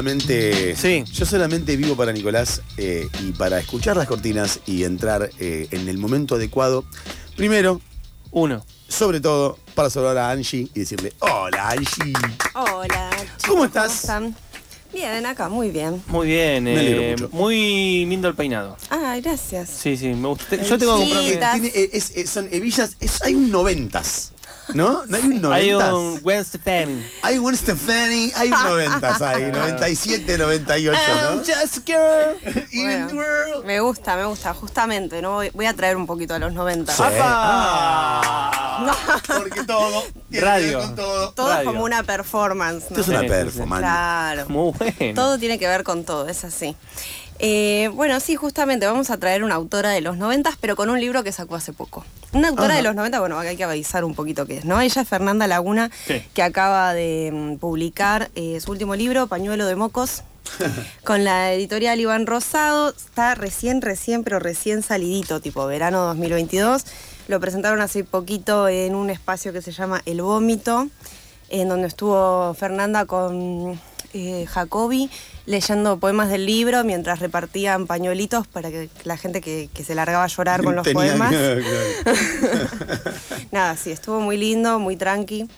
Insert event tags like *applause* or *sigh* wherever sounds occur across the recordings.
yo solamente. Sí. Yo solamente vivo para Nicolás eh, y para escuchar las cortinas y entrar eh, en el momento adecuado. Primero, Uno. sobre todo, para saludar a Angie y decirle: Hola, Angie. Hola. chicos, ¿Cómo estás? están? Bien, acá, muy bien. Muy bien. Eh, mucho. muy lindo el peinado. Ah, gracias. Sí, sí, me gusta. Yo tengo que. Tiene- es- eh, son hebillas, es- hay un noventas. ¿No? ¿No hay un *laughs* Hay noventas? un Gwen Stefani. Hay un Stefani, hay un noventas ahí, *laughs* 97, 98, ¿no? just a girl. In Bueno, the world. me gusta, me gusta, justamente, ¿no? Voy, a traer un poquito a los 90. Sí. ¡Apa! Porque todo tiene Radio. que ver con todo. Todo es como una performance, ¿no? Esto es una performance. Claro. Muy bueno. Todo tiene que ver con todo, es así. Eh, bueno, sí, justamente vamos a traer una autora de los 90, pero con un libro que sacó hace poco. Una autora Ajá. de los 90, bueno, acá hay que avisar un poquito qué es, ¿no? Ella es Fernanda Laguna, Sí. que acaba de mm, publicar eh, su último libro, Pañuelo de Mocos, *laughs* con la editorial Iván Rosado. Está recién, recién, pero recién salidito, tipo verano 2022. Lo presentaron hace poquito en un espacio que se llama El Vómito, en donde estuvo Fernanda con eh, Jacobi leyendo poemas del libro mientras repartían pañuelitos para que la gente que, que se largaba a llorar con los Tenía poemas. *laughs* Nada, sí, estuvo muy lindo, muy tranqui.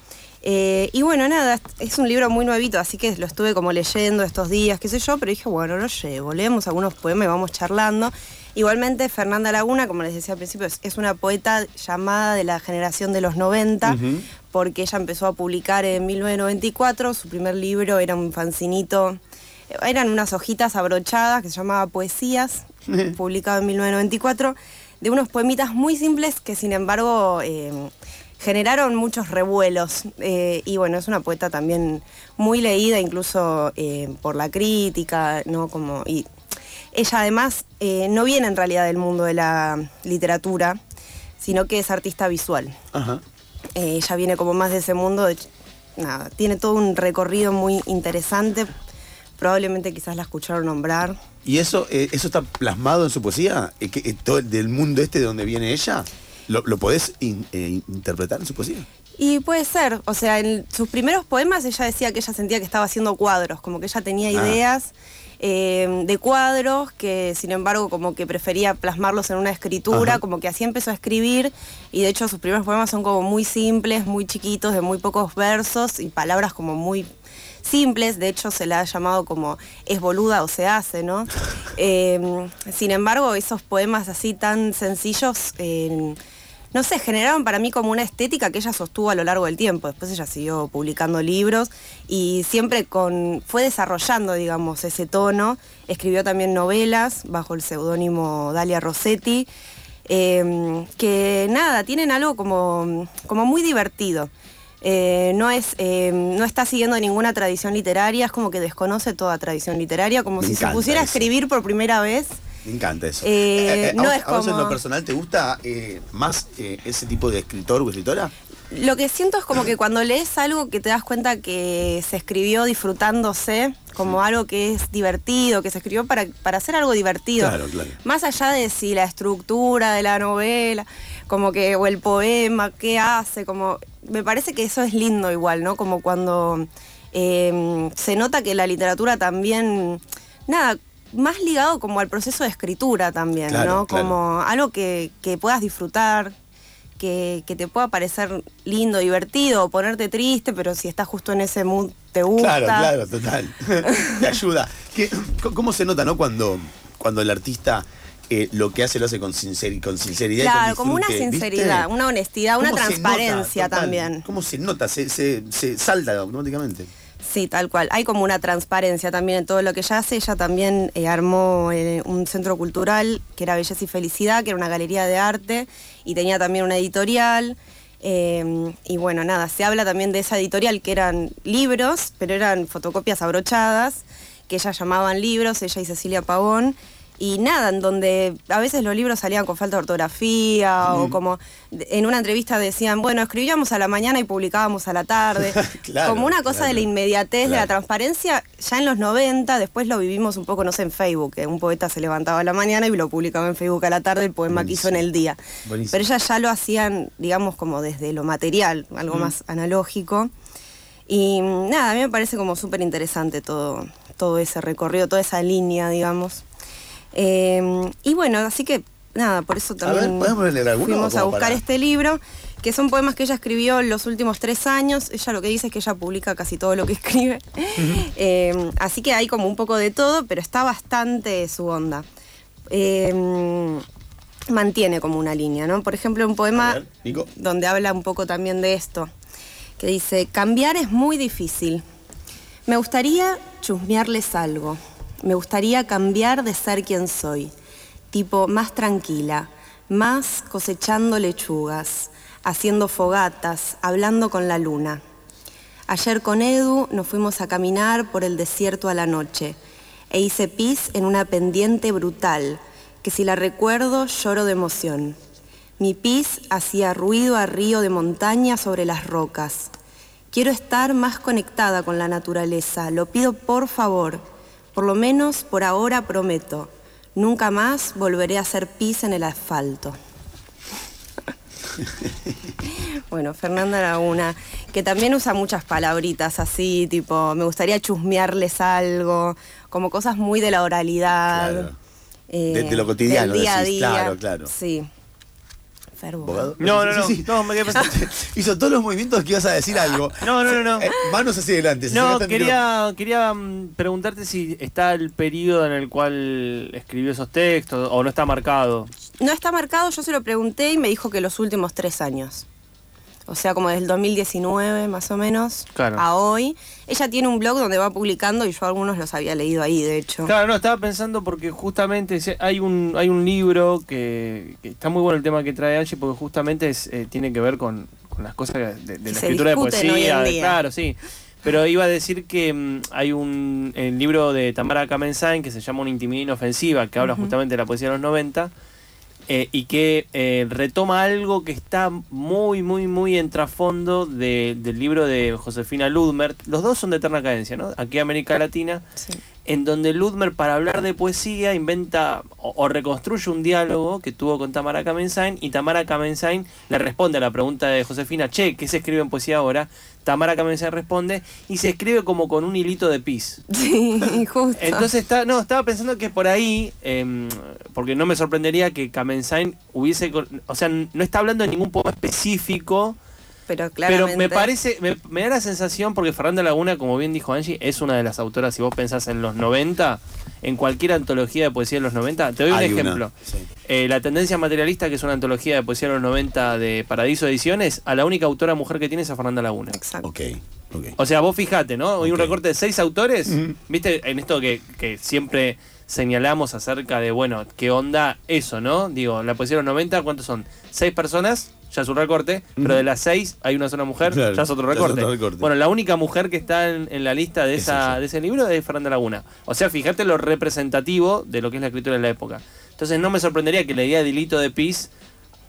Eh, y bueno, nada, es un libro muy nuevito, así que lo estuve como leyendo estos días, qué sé yo, pero dije, bueno, lo llevo, leemos algunos poemas y vamos charlando. Igualmente, Fernanda Laguna, como les decía al principio, es, una poeta llamada de la generación de los 90, Ujú. porque ella empezó a publicar en 1994, su primer libro era un fancinito, eran unas hojitas abrochadas que se llamaba Poesías, publicado en 1994, de unos poemitas muy simples que sin embargo eh, generaron muchos revuelos. Eh, y bueno, es una poeta también muy leída, incluso eh, por la crítica, ¿no? Como, y ella además no viene en realidad del mundo de la literatura, sino que es artista visual. Ajá. Ella viene como más de ese mundo, de- nada, tiene todo un recorrido muy interesante. Probablemente quizás la escucharon nombrar. ¿Y eso, eh, eso está plasmado en su poesía? Eh, que, eh, todo el- ¿Del mundo este de donde viene ella? ¿Lo, lo podés in- eh, interpretar en su poesía? Y puede ser, o sea, en sus primeros poemas ella decía que ella sentía que estaba haciendo cuadros, como que ella tenía Ah. ideas eh, de cuadros que sin embargo como que prefería plasmarlos en una escritura, Ajá. como que así empezó a escribir y de hecho sus primeros poemas son como muy simples, muy chiquitos, de muy pocos versos y palabras como muy simples, de hecho se la ha llamado como es boluda o se hace, ¿no? *laughs* Eh, sin embargo, esos poemas así tan sencillos, eh, no sé, generaron para mí como una estética que ella sostuvo a lo largo del tiempo. Después ella siguió publicando libros y siempre con, fue desarrollando, digamos, ese tono. Escribió también novelas bajo el seudónimo Dalia Rossetti, eh, que nada, tienen algo como, como muy divertido. Eh, no, es, eh, no está siguiendo ninguna tradición literaria, es como que desconoce toda tradición literaria, como Me si se pusiera a escribir por primera vez. Me encanta eso. Eh, ¿a no vos- es ¿A vos en lo personal te gusta más ese tipo de escritor o escritora? Lo que siento es como que cuando lees algo que te das cuenta que se escribió disfrutándose, como algo que es divertido, que se escribió para, para hacer algo divertido. Claro, claro. Más allá de si la estructura de la novela, como que, o el poema, qué hace, como. Me parece que eso es lindo igual, ¿no? Como cuando eh, se nota que la literatura también. Nada. Más ligado como al proceso de escritura también, Claro, ¿no? claro. Como algo que, que puedas disfrutar, que, que te pueda parecer lindo, divertido, o ponerte triste, pero si estás justo en ese mood te gusta. Claro, claro, total. *laughs* Te ayuda. ¿Qué- ¿Cómo se nota, no? Cuando, cuando el artista eh, lo que hace lo hace con, sincer- con sinceridad. y con Claro, como una sinceridad, una honestidad, una ¿Cómo se transparencia nota, también. ¿Cómo se nota? Se, se, se salta automáticamente. Sí, tal cual. Hay como una transparencia también en todo lo que ella hace. Ella también eh, armó eh, un centro cultural que era Belleza y Felicidad, que era una galería de arte y tenía también una editorial. Eh, y bueno, nada, se habla también de esa editorial que eran libros, pero eran fotocopias abrochadas, que ellas llamaban libros, ella y Cecilia Pavón. Y nada, en donde a veces los libros salían con falta de ortografía o como en una entrevista decían, bueno, escribíamos a la mañana y publicábamos a la tarde. *laughs* Claro, como una cosa claro. de la inmediatez, de la transparencia, ya en los 90, después lo vivimos un poco, no sé, en Facebook, que un poeta se levantaba a la mañana y lo publicaba en Facebook a la tarde, el poema que hizo en el día. Buenísimo. Pero ellas ya lo hacían, digamos, como desde lo material, algo más analógico. Y nada, a mí me parece como súper interesante todo, todo ese recorrido, toda esa línea, digamos. Eh, y bueno, así que nada, por eso ver, también ¿podemos leer alguno fuimos a buscar para- este libro, que son poemas que ella escribió en los últimos tres años. Ella lo que dice es que ella publica casi todo lo que *laughs* escribe. Eh, así que hay como un poco de todo, pero está bastante su onda. Eh, mantiene como una línea, ¿no? Por ejemplo, un A poema ver, donde habla un poco también de esto, que dice, cambiar es muy difícil. Me gustaría chusmearles algo. Me gustaría cambiar de ser quien soy. Tipo más tranquila, más cosechando lechugas, haciendo fogatas, hablando con la luna. Ayer con Edu nos fuimos a caminar por el desierto a la noche e hice pis en una pendiente brutal que si la recuerdo lloro de emoción. Mi pis hacía ruido a río de montaña sobre las rocas. Quiero estar más conectada con la naturaleza, lo pido por favor. Por lo menos por ahora prometo. Nunca más volveré a hacer pis en el asfalto. *laughs* Bueno, Fernanda Laguna, que también usa muchas palabritas así, tipo, me gustaría chusmearles algo, como cosas muy de la oralidad. Claro. eh, De- de lo cotidiano, día a decís, día. claro, claro. Sí. No, no, no. Sí, sí. No, me quedé pensando. *laughs* Hizo todos los movimientos que ibas a decir algo. No, no, no, no. Eh, manos hacia adelante. No, quería, quería mm, preguntarte si está el periodo en el cual escribió esos textos o no está marcado. No está marcado, yo se lo pregunté y me dijo que los últimos tres años. O sea, como desde el 2019 más o menos Claro. a hoy. Ella tiene un blog donde va publicando y yo algunos los había leído ahí, de hecho. Claro, no, estaba pensando porque justamente hay un, hay un libro que, que está muy bueno el tema que trae Angie porque justamente es, eh, tiene que ver con, con las cosas de, de la se escritura de poesía. de- claro, sí. Pero iba a decir que mm, hay un el libro de Tamara Kamensain que se llama Una intimidad inofensiva, que habla justamente de la poesía de los 90, eh, y que eh, retoma algo que está muy, muy, muy en trasfondo de- del libro de Josefina Ludmer. Los dos son de eterna cadencia, ¿no? Aquí América Latina Sí. en donde Ludmer para hablar de poesía inventa o, o reconstruye un diálogo que tuvo con Tamara Kamensain y Tamara Kamensain le responde a la pregunta de Josefina, che, ¿qué se escribe en poesía ahora? Tamara Kamensain responde y se escribe como con un hilito de pis. Sí, *laughs* justo. Entonces está, no, estaba pensando que por ahí, em, porque no me sorprendería que Kamensain hubiese, o sea, no está hablando de ningún poema específico, pero claramente. pero me parece, me, me da la sensación, porque Fernanda Laguna, como bien dijo Angie, es una de las autoras, si vos pensás en los 90, en cualquier antología de poesía de los 90, te doy un Hay una, ejemplo. sí. Eh, la tendencia materialista, que es una antología de poesía de los 90 de Paradiso Ediciones, a la única autora mujer que tiene es a Fernanda Laguna. Exacto. Ok, ok. O sea, vos fijate, ¿no? Hay un Ok. recorte de seis autores, ¿viste? En esto que, que siempre señalamos acerca de, bueno, qué onda eso, ¿no? Digo, la poesía de los 90, ¿cuántos son? Seis personas, ya es un recorte, pero de las seis hay una sola mujer, Claro, ya es otro es recorte. otro recorte. Bueno, la única mujer que está en, en la lista de, Es esa, de ese libro es Fernanda Laguna. O sea, fíjate lo representativo de lo que es la escritura de la época. Entonces no me sorprendería que la idea de hilito de pis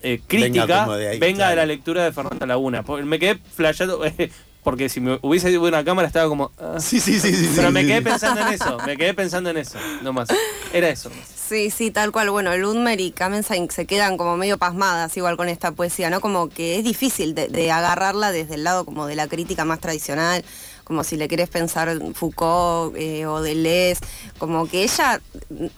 eh, crítica Venga de ahí, de claro. la lectura de Fernanda Laguna. Me quedé flasheando, *laughs* eh, porque si me hubiese ido una cámara estaba como... ah. *laughs* Sí, sí, sí, sí. Pero sí, me sí. quedé pensando en eso, me quedé pensando en eso, no más. Era eso. Sí, sí, tal cual. Bueno, Ludmer y Kamensain se quedan como medio pasmadas igual con esta poesía, ¿no? Como que es difícil de, de agarrarla desde el lado como de la crítica más tradicional, como si le querés pensar Foucault eh, o Deleuze, como que ella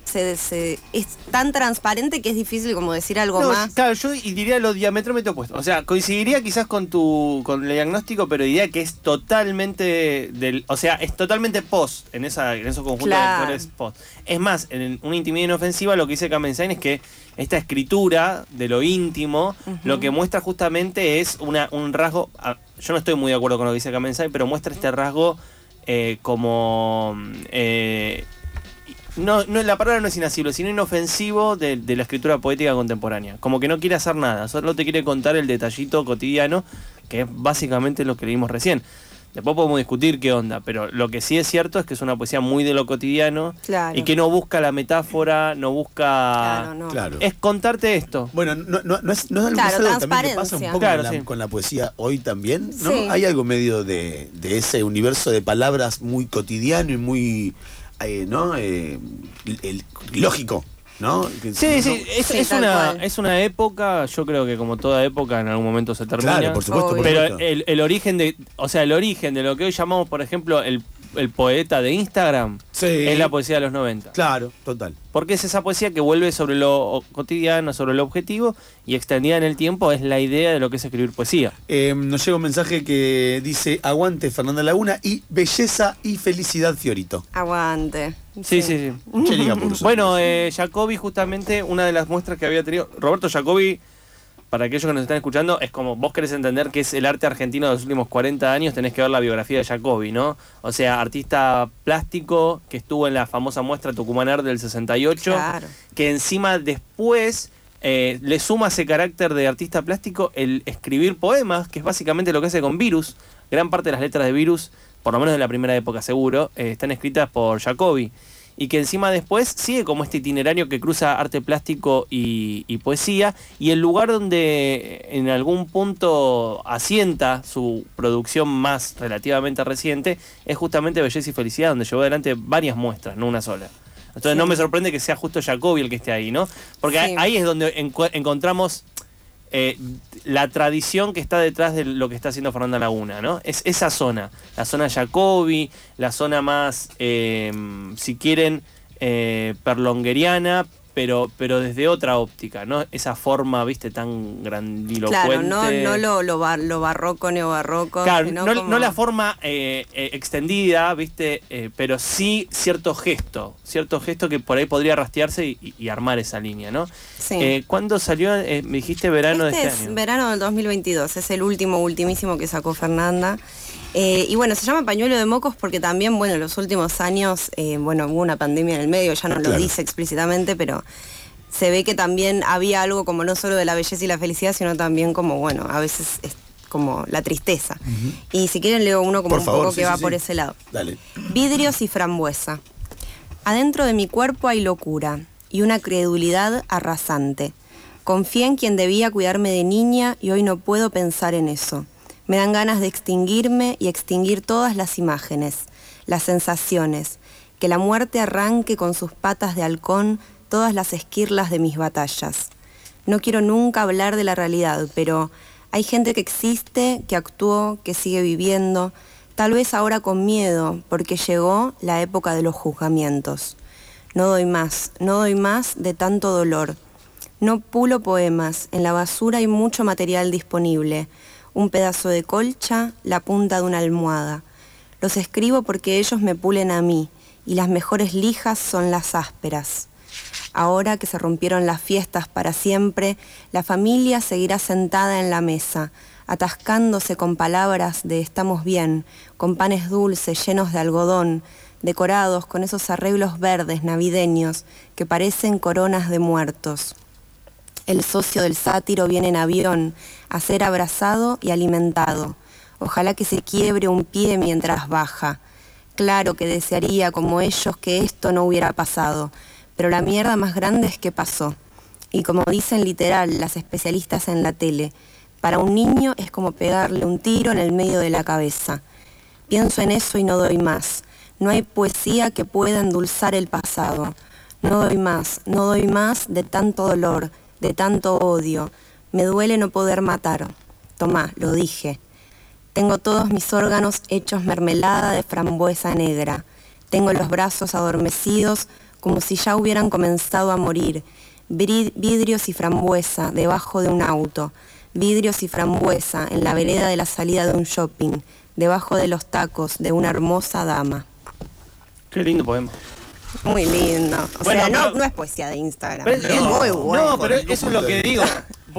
se, se- es tan transparente que es difícil como decir algo No, más. Claro, yo diría lo diametralmente opuesto. O sea, coincidiría quizás con tu con el diagnóstico, pero diría que es totalmente del, o sea, es totalmente post en esa en esos conjuntos Claro. de lectores post. Es más, en una intimidad inofensiva lo que dice Kamensain es que esta escritura de lo íntimo lo que muestra justamente es una, un rasgo yo no estoy muy de acuerdo con lo que dice Kamensain, pero muestra este rasgo eh, como eh, no, no, la palabra no es inasible, sino inofensivo de, de la escritura poética contemporánea. Como que no quiere hacer nada, solo te quiere contar el detallito cotidiano, que es básicamente lo que leímos recién. Después podemos discutir qué onda, pero lo que sí es cierto es que es una poesía muy de lo cotidiano Claro. y que no busca la metáfora, no busca... Claro, no. Claro. Es contarte esto. Bueno, no, no, no es, no es algo, Claro, es algo también que pasa un poco Claro, con, la, sí. con la poesía hoy también, ¿no? Sí. Hay algo medio de, de ese universo de palabras muy cotidiano y muy, eh, ¿no? Eh, el- lógico, ¿no? Sí, sí, es, Sí, es tal una, cual. es una época, yo creo que como toda época en algún momento se termina. Claro, por supuesto, por Pero supuesto. el, el origen de, o sea, el origen de lo que hoy llamamos, por ejemplo, el el poeta de Instagram, Sí. es la poesía de los 90. Claro, total. Porque es esa poesía que vuelve sobre lo cotidiano, sobre lo objetivo, y extendida en el tiempo es la idea de lo que es escribir poesía. Eh, nos llega un mensaje que dice aguante Fernanda Laguna y belleza y felicidad Fiorito. Aguante. Sí, sí, sí. Bueno, eh, Jacobi, justamente, una de las muestras que había tenido. Roberto Jacobi, para aquellos que nos están escuchando, es como vos querés entender que es el arte argentino de los últimos 40 años, tenés que ver la biografía de Jacobi, ¿no? O sea, artista plástico que estuvo en la famosa muestra Tucumán Art del 68, Claro. que encima después. eh, le suma ese carácter de artista plástico el escribir poemas, que es básicamente lo que hace con Virus. Gran parte de las letras de Virus, por lo menos en la primera época seguro, eh, están escritas por Jacobi y que encima después sigue como este itinerario que cruza arte plástico y, y poesía, y el lugar donde en algún punto asienta su producción más relativamente reciente es justamente Belleza y Felicidad, donde llevó adelante varias muestras, no una sola. Entonces Sí. no me sorprende que sea justo Jacobi el que esté ahí, ¿no? Porque Sí. ahí es donde encu- encontramos eh, la tradición que está detrás de lo que está haciendo Fernanda Laguna, ¿no? Es esa zona, la zona Jacobi, la zona más, eh, si quieren, eh, perlongueriana, pero, pero desde otra óptica, ¿no? Esa forma, viste, tan grandilocuente. Claro, no, no lo, lo, bar- lo barroco, neobarroco. Claro, sino no, como- no la forma eh, eh, extendida, ¿viste? Eh, pero sí cierto gesto, cierto gesto que por ahí podría rastrearse y, y armar esa línea, ¿no? Sí. Eh, ¿Cuándo salió? Eh, me dijiste verano este de es este año. verano del 2022, es el último, ultimísimo que sacó Fernanda. Eh, y bueno, se llama Pañuelo de Mocos porque también, bueno, en los últimos años, eh, bueno, hubo una pandemia en el medio, ya no lo dice explícitamente, pero se ve que también había algo como no solo de la belleza y la felicidad, sino también como, bueno, a veces es como la tristeza. Y si quieren leo uno como Por un favor, poco sí, que sí, va sí. por ese lado. Dale. Vidrios y frambuesa. Adentro de mi cuerpo hay locura y una credulidad arrasante. Confié en quien debía cuidarme de niña y hoy no puedo pensar en eso. Me dan ganas de extinguirme y extinguir todas las imágenes, las sensaciones, que la muerte arranque con sus patas de halcón todas las esquirlas de mis batallas. No quiero nunca hablar de la realidad, pero hay gente que existe, que actuó, que sigue viviendo, tal vez ahora con miedo, porque llegó la época de los juzgamientos. No doy más, no doy más de tanto dolor. No pulo poemas, en la basura hay mucho material disponible. Un pedazo de colcha, la punta de una almohada. Los escribo porque ellos me pulen a mí, y las mejores lijas son las ásperas. Ahora que se rompieron las fiestas para siempre, la familia seguirá sentada en la mesa, atascándose con palabras de estamos bien, con panes dulces llenos de algodón, decorados con esos arreglos verdes navideños que parecen coronas de muertos. El socio del sátiro viene en avión a ser abrazado y alimentado. Ojalá que se quiebre un pie mientras baja. Claro que desearía como ellos que esto no hubiera pasado, pero la mierda más grande es que pasó. Y como dicen literal las especialistas en la tele, para un niño es como pegarle un tiro en el medio de la cabeza. Pienso en eso y no doy más. No hay poesía que pueda endulzar el pasado. No doy más, no doy más de tanto dolor, de tanto odio. Me duele no poder matar. Tomá, lo dije. Tengo todos mis órganos hechos mermelada de frambuesa negra. Tengo los brazos adormecidos como si ya hubieran comenzado a morir. Vidrios y frambuesa debajo de un auto. Vidrios y frambuesa en la vereda de la salida de un shopping. Debajo de los tacos de una hermosa dama. Qué lindo poema. Muy lindo. O Bueno, sea, no, pero- no es poesía de Instagram. Pero- es muy bueno. No, pero eso es lo que digo. *laughs*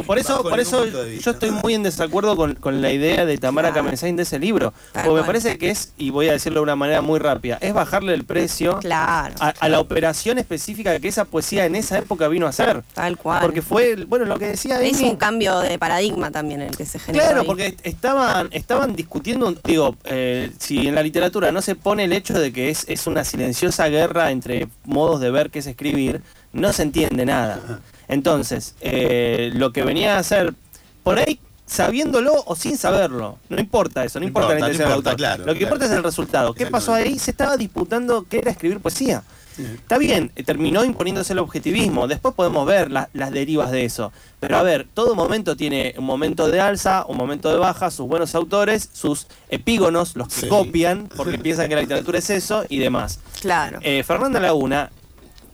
Por eso, por eso yo estoy muy en desacuerdo con, con la idea de Tamara Claro. Kamensain de ese libro. Porque me parece que es, y voy a decirlo de una manera muy rápida, es bajarle el precio Claro. a, a la operación específica que esa poesía en esa época vino a hacer. Tal cual. Porque fue, bueno, lo que decía es un cambio de paradigma también el que se generó. Claro, ahí. porque estaban, estaban discutiendo, digo, eh, si en la literatura no se pone el hecho de que es, es una silenciosa guerra entre modos de ver que es escribir, no se entiende nada. Entonces, eh, lo que venía a hacer, por ahí sabiéndolo o sin saberlo, no importa eso, no, No importa, importa, la no intención del autor. claro, lo que claro. importa es el resultado. ¿Qué pasó ahí? Se estaba disputando qué era escribir poesía. Está bien, eh, terminó imponiéndose el objetivismo. Después podemos ver la- las derivas de eso. Pero a ver, todo momento tiene un momento de alza, un momento de baja, sus buenos autores, sus epígonos, los que Sí. copian, porque piensan que la literatura es eso y demás. Claro. Eh, Fernanda Laguna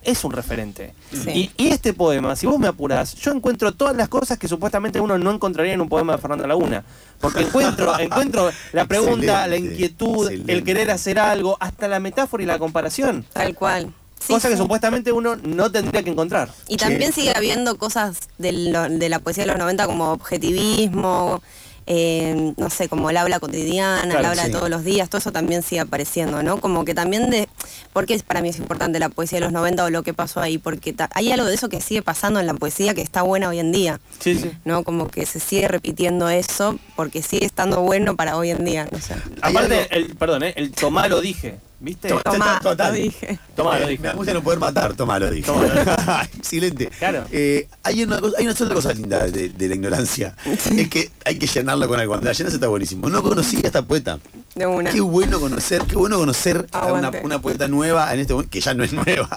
es un referente. Sí. Y, y este poema, si vos me apurás, yo encuentro todas las cosas que supuestamente uno no encontraría en un poema de Fernanda Laguna. Porque encuentro, *laughs* encuentro la pregunta, la Excelente, inquietud, el querer hacer algo, hasta la metáfora y la comparación. Tal cual. Sí, cosa que sí. supuestamente uno no tendría que encontrar. Y también sigue habiendo cosas de la poesía de los 90 como objetivismo, eh, no sé, como el habla cotidiana, Claro, el habla sí. de todos los días, todo eso también sigue apareciendo, ¿no? Como que también de... ¿Por qué para mí es importante la poesía de los 90 o lo que pasó ahí? Porque ta- hay algo de eso que sigue pasando en la poesía que está buena hoy en día. Sí, sí. ¿no? Como que se sigue repitiendo eso porque sigue estando bueno para hoy en día, no sé. Aparte, el, perdón, ¿eh? el tomá lo dije, ¿viste? To- Tomá, total. lo dije. Tomá, lo Eh, dije. Me gusta no poder matar, tomá, lo dije. Lo *laughs* Excelente. Claro. Eh, hay, una cosa, hay una sola cosa linda de, de la ignorancia. Es que hay que llenarla con algo. Cuando la llenas está buenísimo. No conocí a esta poeta. De una. Qué bueno conocer, qué bueno conocer a una, Aguante. una poeta nueva en este momento, que ya no es nueva.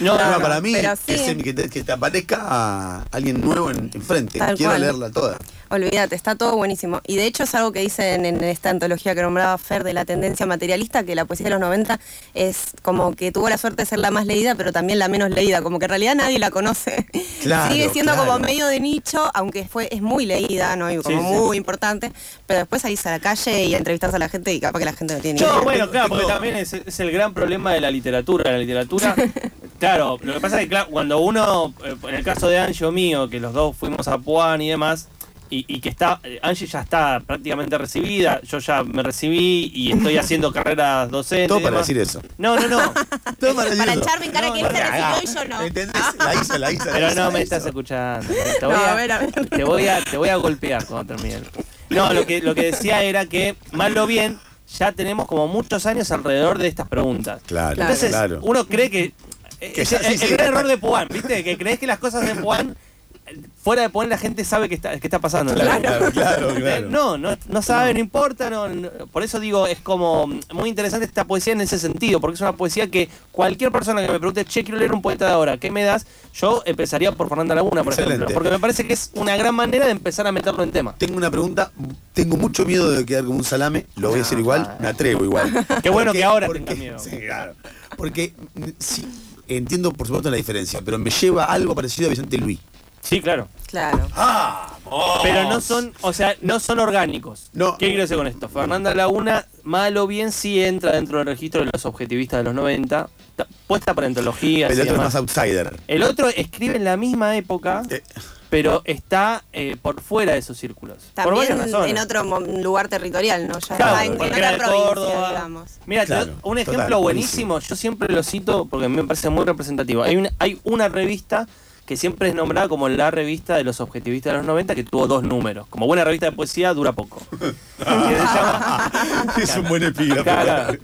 No, Nueva no, para mí pero que, te, que te aparezca a alguien nuevo en- enfrente. Tal Quiero cual. leerla toda. Olvídate, está todo buenísimo. Y de hecho es algo que dicen en esta antología que nombraba Fer de la tendencia materialista, que la poesía de los 90 es como que tuvo la suerte de ser la más leída, pero también la menos leída, como que en realidad nadie la conoce. Claro, Sigue siendo claro. como medio de nicho, aunque fue es muy leída, ¿no? Y como Sí, sí. muy importante, pero después salís a la calle y a entrevistarse a la gente y capaz que la gente no tiene ni Yo, idea. bueno, claro, porque también es, es el gran problema de la literatura. La literatura, *laughs* claro, lo que pasa es que claro, cuando uno, eh, en el caso de Angie o mío, que los dos fuimos a Puan y demás, y, y que está, eh, Angie ya está prácticamente recibida, yo ya me recibí y estoy haciendo *laughs* carreras docentes. Todo para demás. decir eso. No, no, no. *laughs* Todo para, Para decir eso. echarme en cara No, que no, él se no, recibió no. y yo no. ¿Entendés? La hizo, la hizo. la Pero hizo, no me estás escuchando. *laughs* Te voy, No, a, a ver, a ver. te voy a, te voy a golpear cuando termine. No, lo que, lo que decía era que, mal o bien, ya tenemos como muchos años alrededor de estas preguntas. Claro, Entonces, claro. uno cree que. Que es ya- el, sí, el sí. gran error de Puan, ¿viste? Que crees que las cosas de Puan, fuera de Puan, la gente sabe que está, que está pasando. Claro, claro, claro, *laughs* claro. No, no, no sabe, no importa. No, no. por eso digo, es como muy interesante esta poesía en ese sentido, porque es una poesía que cualquier persona que me pregunte, che, quiero leer un poeta de ahora, ¿qué me das? Yo empezaría por Fernanda Laguna, por ejemplo, porque me parece que es una gran manera de empezar a meterlo en tema. Tengo una pregunta, tengo mucho miedo de quedar como un salame, lo voy a decir igual, me atrevo igual. *laughs* Qué bueno que ahora porque, tengas miedo. Sí, claro. Porque sí, entiendo por supuesto la diferencia, pero me lleva a algo parecido a Vicente Luis. Sí, claro. Claro. Pero no son, o sea, no son orgánicos. No. ¿Qué quiero decir con esto? Fernanda Laguna, mal o bien, sí entra dentro del registro de los objetivistas de los 90, ta- puesta para antologías El otro es más outsider. El otro escribe en la misma época, Eh, pero está eh, por fuera de esos círculos. por También varias razones. en otro mo- lugar territorial, ¿no? Ya Claro, está en, otra provincia, Córdoba. digamos. Mira, Claro, un ejemplo total, buenísimo, yo siempre lo cito porque a mí me parece muy representativo. Hay una, hay una revista que siempre es nombrada como la revista de los objetivistas de los 90 que tuvo dos números. Como buena revista de poesía dura poco. *laughs* Es un buen epígrafe.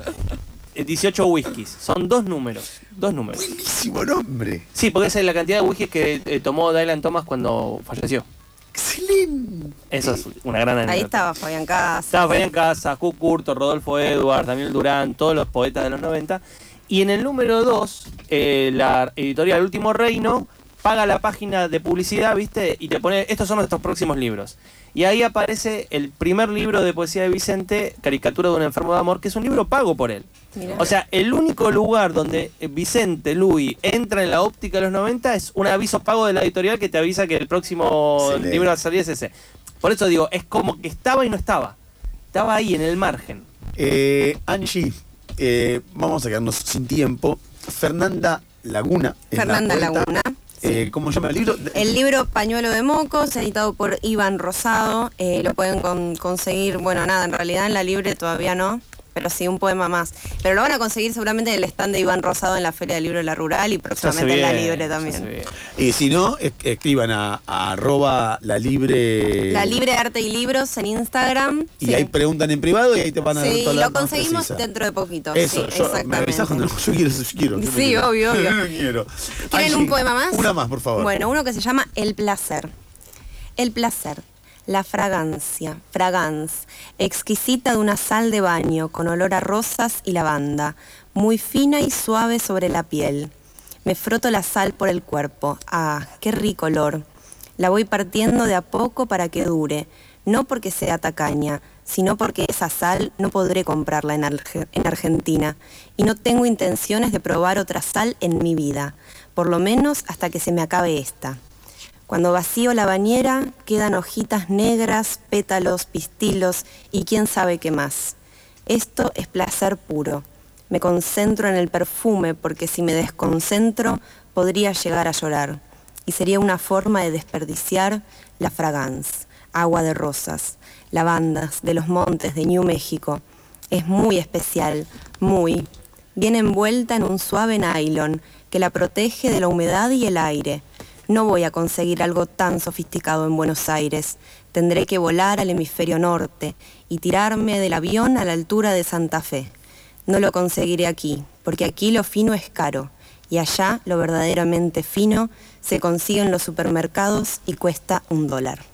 Eh, 18 whiskies. Son dos números. Dos números. Buenísimo nombre. Sí, porque esa es la cantidad de whiskies que eh, tomó Dylan Thomas cuando falleció. Excelente. Eso es una gran anécdota. Ahí estaba Fabián Casa. Estaba Fabián Casa, Q. Curto, Rodolfo Edwards, Daniel Durán, todos los poetas de los 90. Y en el número 2, la editorial Último Reino paga la página de publicidad, ¿viste? Y te pone, estos son nuestros próximos libros. Y ahí aparece el primer libro de poesía de Vicente, Caricatura de un enfermo de amor, que es un libro pago por él. Mirá. O sea, el único lugar donde Vicente Luis entra en la óptica de los 90 es un aviso pago de la editorial que te avisa que el próximo Excelente. libro va a salir es ese. Por eso digo, es como que estaba y no estaba. Estaba ahí en el margen. Eh, Angie, eh, vamos a quedarnos sin tiempo. Fernanda Laguna. la Fernanda. Laguna. Eh, ¿Cómo se llama el libro? El libro Pañuelo de Mocos, editado por Iván Rosado, eh, lo pueden con- conseguir, bueno, nada, en realidad en la libre todavía no, pero sí un poema más. Pero lo van a conseguir seguramente en el stand de Iván Rosado en la Feria del Libro de la Rural y próximamente en la libre también. Y si no, es- escriban a, a arroba la libre. La Libre Arte y Libros en Instagram. Y sí. ahí preguntan en privado y ahí te van a dar Sí, lo conseguimos dentro de poquito. Eso, sí, yo, me avisás cuando *laughs* yo quiero, yo quiero. yo Sí, quiero. obvio, obvio. *laughs* Quiero. ¿Quieren un poema más? Una más, por favor. Bueno, uno que se llama El placer. El placer, la fragancia, fragance, exquisita de una sal de baño con olor a rosas y lavanda, muy fina y suave sobre la piel. Me froto la sal por el cuerpo. Ah, qué rico olor. La voy partiendo de a poco para que dure, no porque sea tacaña, sino porque esa sal no podré comprarla en, en, Argentina y no tengo intenciones de probar otra sal en mi vida, por lo menos hasta que se me acabe esta. Cuando vacío la bañera quedan hojitas negras, pétalos, pistilos y quién sabe qué más. Esto es placer puro. Me concentro en el perfume porque si me desconcentro podría llegar a llorar y sería una forma de desperdiciar la fragance, agua de rosas, lavandas de los montes de New México. Es muy especial, muy. Viene envuelta en un suave nylon que la protege de la humedad y el aire. No voy a conseguir algo tan sofisticado en Buenos Aires. Tendré que volar al hemisferio norte y tirarme del avión a la altura de Santa Fe. No lo conseguiré aquí, porque aquí lo fino es caro y allá lo verdaderamente fino se consigue en los supermercados y cuesta un dólar.